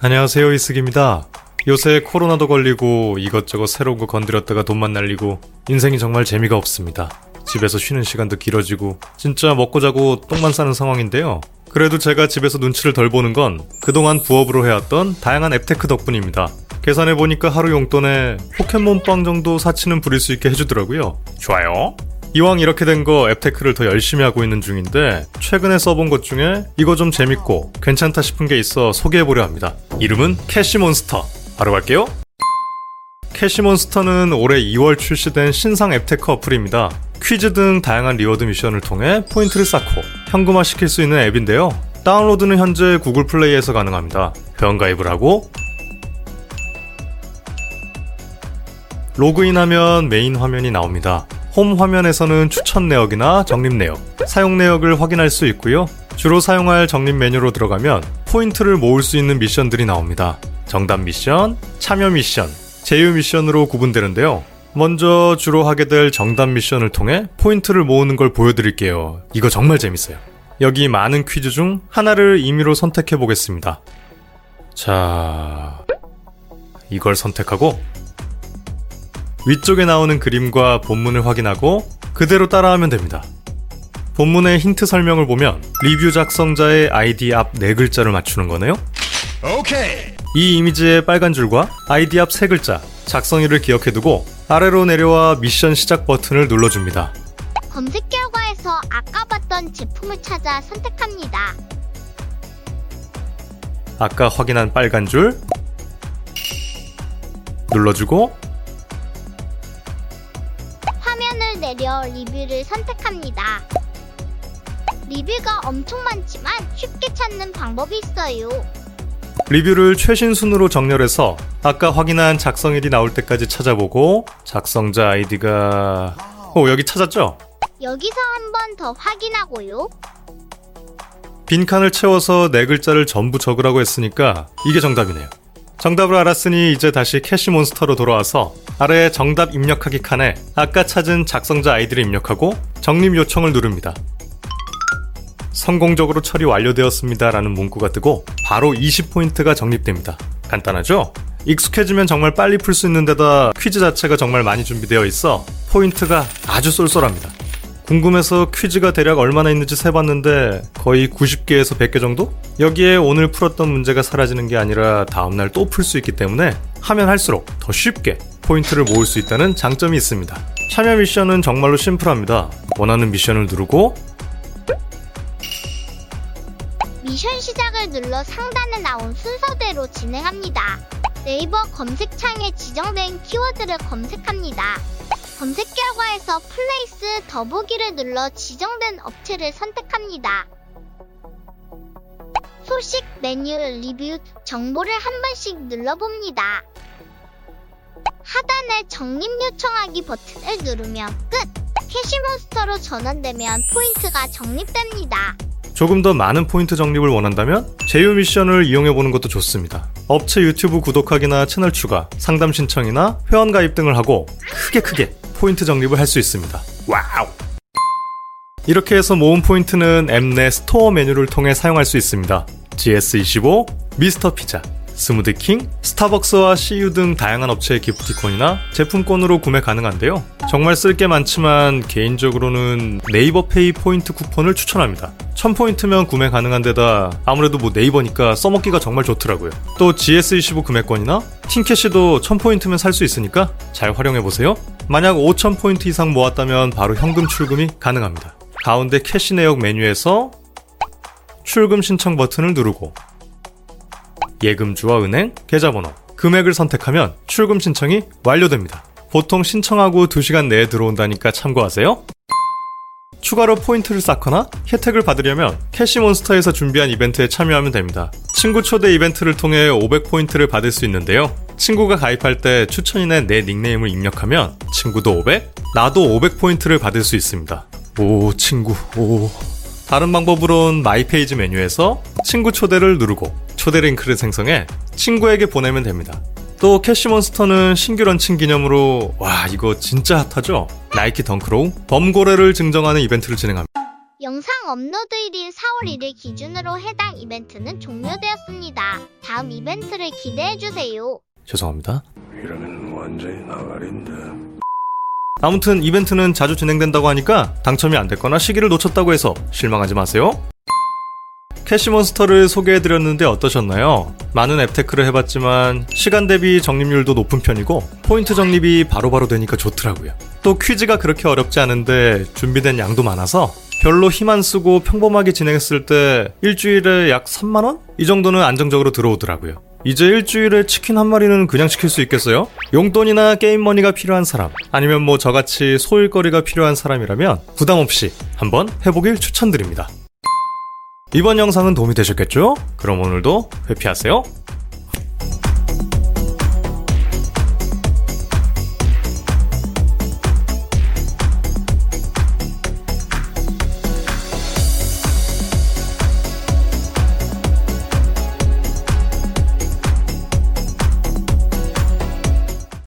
안녕하세요 이승입니다. 요새 코로나도 걸리고 이것저것 새로운 거 건드렸다가 돈만 날리고 인생이 정말 재미가 없습니다. 집에서 쉬는 시간도 길어지고 진짜 먹고 자고 똥만 싸는 상황인데요. 그래도 제가 집에서 눈치를 덜 보는 건 그동안 부업으로 해왔던 다양한 앱테크 덕분입니다. 계산해보니까 하루 용돈에 포켓몬빵 정도 사치는 부릴 수 있게 해주더라고요. 좋아요. 이왕 이렇게 된 거 앱테크를 더 열심히 하고 있는 중인데 최근에 써본 것 중에 이거 좀 재밌고 괜찮다 싶은 게 있어 소개해보려 합니다. 이름은 캐시몬스터. 바로 갈게요. 캐시몬스터는 올해 2월 출시된 신상 앱테크 어플입니다. 퀴즈 등 다양한 리워드 미션을 통해 포인트를 쌓고 현금화 시킬 수 있는 앱인데요. 다운로드는 현재 구글 플레이에서 가능합니다. 회원가입을 하고 로그인하면 메인 화면이 나옵니다. 홈 화면에서는 추천 내역이나 적립 내역, 사용 내역을 확인할 수 있고요. 주로 사용할 적립 메뉴로 들어가면 포인트를 모을 수 있는 미션들이 나옵니다. 정답 미션, 참여 미션, 제휴 미션으로 구분되는데요. 먼저 주로 하게 될 정답 미션을 통해 포인트를 모으는 걸 보여드릴게요. 이거 정말 재밌어요. 여기 많은 퀴즈 중 하나를 임의로 선택해 보겠습니다. 자, 이걸 선택하고 위쪽에 나오는 그림과 본문을 확인하고 그대로 따라하면 됩니다. 본문의 힌트 설명을 보면 리뷰 작성자의 아이디 앞 네 글자를 맞추는 거네요. 오케이. 이 이미지의 빨간 줄과 아이디 앞 세 글자, 작성일을 기억해두고 아래로 내려와 미션 시작 버튼을 눌러줍니다. 검색 결과에서 아까 봤던 제품을 찾아 선택합니다. 아까 확인한 빨간 줄 눌러주고 리뷰를 선택합니다. 리뷰가 엄청 많지만 쉽게 찾는 방법이 있어요. 리뷰를 최신 순으로 정렬해서 아까 확인한 작성일이 나올 때까지 찾아보고 작성자 아이디가 오 여기 찾았죠? 여기서 한 번 더 확인하고요. 빈칸을 채워서 네 글자를 전부 적으라고 했으니까 이게 정답이네요. 정답을 알았으니 이제 다시 캐시몬스터로 돌아와서 아래 정답 입력하기 칸에 아까 찾은 작성자 아이디를 입력하고 적립 요청을 누릅니다. 성공적으로 처리 완료되었습니다. 라는 문구가 뜨고 바로 20포인트가 적립됩니다. 간단하죠? 익숙해지면 정말 빨리 풀 수 있는 데다 퀴즈 자체가 정말 많이 준비되어 있어 포인트가 아주 쏠쏠합니다. 궁금해서 퀴즈가 대략 얼마나 있는지 세봤는데 거의 90개에서 100개 정도? 여기에 오늘 풀었던 문제가 사라지는 게 아니라 다음날 또 풀 수 있기 때문에 하면 할수록 더 쉽게 포인트를 모을 수 있다는 장점이 있습니다. 참여 미션은 정말로 심플합니다. 원하는 미션을 누르고 미션 시작을 눌러 상단에 나온 순서대로 진행합니다. 네이버 검색창에 지정된 키워드를 검색합니다. 검색 결과에서 플레이스 더보기를 눌러 지정된 업체를 선택합니다. 소식, 메뉴, 리뷰, 정보를 한 번씩 눌러봅니다. 하단에 적립 요청하기 버튼을 누르면 끝! 캐시몬스터로 전환되면 포인트가 적립됩니다. 조금 더 많은 포인트 적립을 원한다면 제휴 미션을 이용해 보는 것도 좋습니다. 업체 유튜브 구독하기나 채널 추가, 상담 신청이나 회원 가입 등을 하고 크게 크게 포인트 적립을 할 수 있습니다. 와우! 이렇게 해서 모은 포인트는 앱내 스토어 메뉴를 통해 사용할 수 있습니다. GS25, 미스터 피자, 스무디킹, 스타벅스와 CU 등 다양한 업체의 기프티콘이나 제품권으로 구매 가능한데요. 정말 쓸 게 많지만 개인적으로는 네이버 페이 포인트 쿠폰을 추천합니다. 1000포인트면 구매 가능한 데다 아무래도 뭐 네이버니까 써먹기가 정말 좋더라고요. 또 GS25 구매권이나 틴캐시도 1000포인트면 살 수 있으니까 잘 활용해보세요. 만약 5000포인트 이상 모았다면 바로 현금 출금이 가능합니다. 가운데 캐시 내역 메뉴에서 출금 신청 버튼을 누르고 예금주와 은행, 계좌번호, 금액을 선택하면 출금 신청이 완료됩니다. 보통 신청하고 2시간 내에 들어온다니까 참고하세요. 추가로 포인트를 쌓거나 혜택을 받으려면 캐시몬스터에서 준비한 이벤트에 참여하면 됩니다. 친구 초대 이벤트를 통해 500포인트를 받을 수 있는데요. 친구가 가입할 때 추천인의 내 닉네임을 입력하면 친구도 500, 나도 500포인트를 받을 수 있습니다. 오, 친구, 오. 다른 방법으론 my page 메뉴에서 친구 초대를 누르고 초대 링크를 생성해 친구에게 보내면 됩니다. 또 캐시몬스터는 신규 런칭 기념으로 와 이거 진짜 핫하죠? 나이키 덩크로우 범고래를 증정하는 이벤트를 진행합니다. 영상 업로드일인 4월 1일 기준으로 해당 이벤트는 종료되었습니다. 다음 이벤트를 기대해주세요. 죄송합니다. 이러면 완전히 나가린데. 아무튼 이벤트는 자주 진행된다고 하니까 당첨이 안 됐거나 시기를 놓쳤다고 해서 실망하지 마세요. 캐시몬스터를 소개해드렸는데 어떠셨나요? 많은 앱테크를 해봤지만 시간 대비 적립률도 높은 편이고 포인트 적립이 바로바로 되니까 좋더라고요. 또 퀴즈가 그렇게 어렵지 않은데 준비된 양도 많아서 별로 힘 안 쓰고 평범하게 진행했을 때 일주일에 약 3만원? 이 정도는 안정적으로 들어오더라고요. 이제 일주일에 치킨 한 마리는 그냥 시킬 수 있겠어요? 용돈이나 게임머니가 필요한 사람, 아니면 뭐 저같이 소일거리가 필요한 사람이라면 부담 없이 한번 해보길 추천드립니다. 이번 영상은 도움이 되셨겠죠? 그럼 오늘도 회피하세요.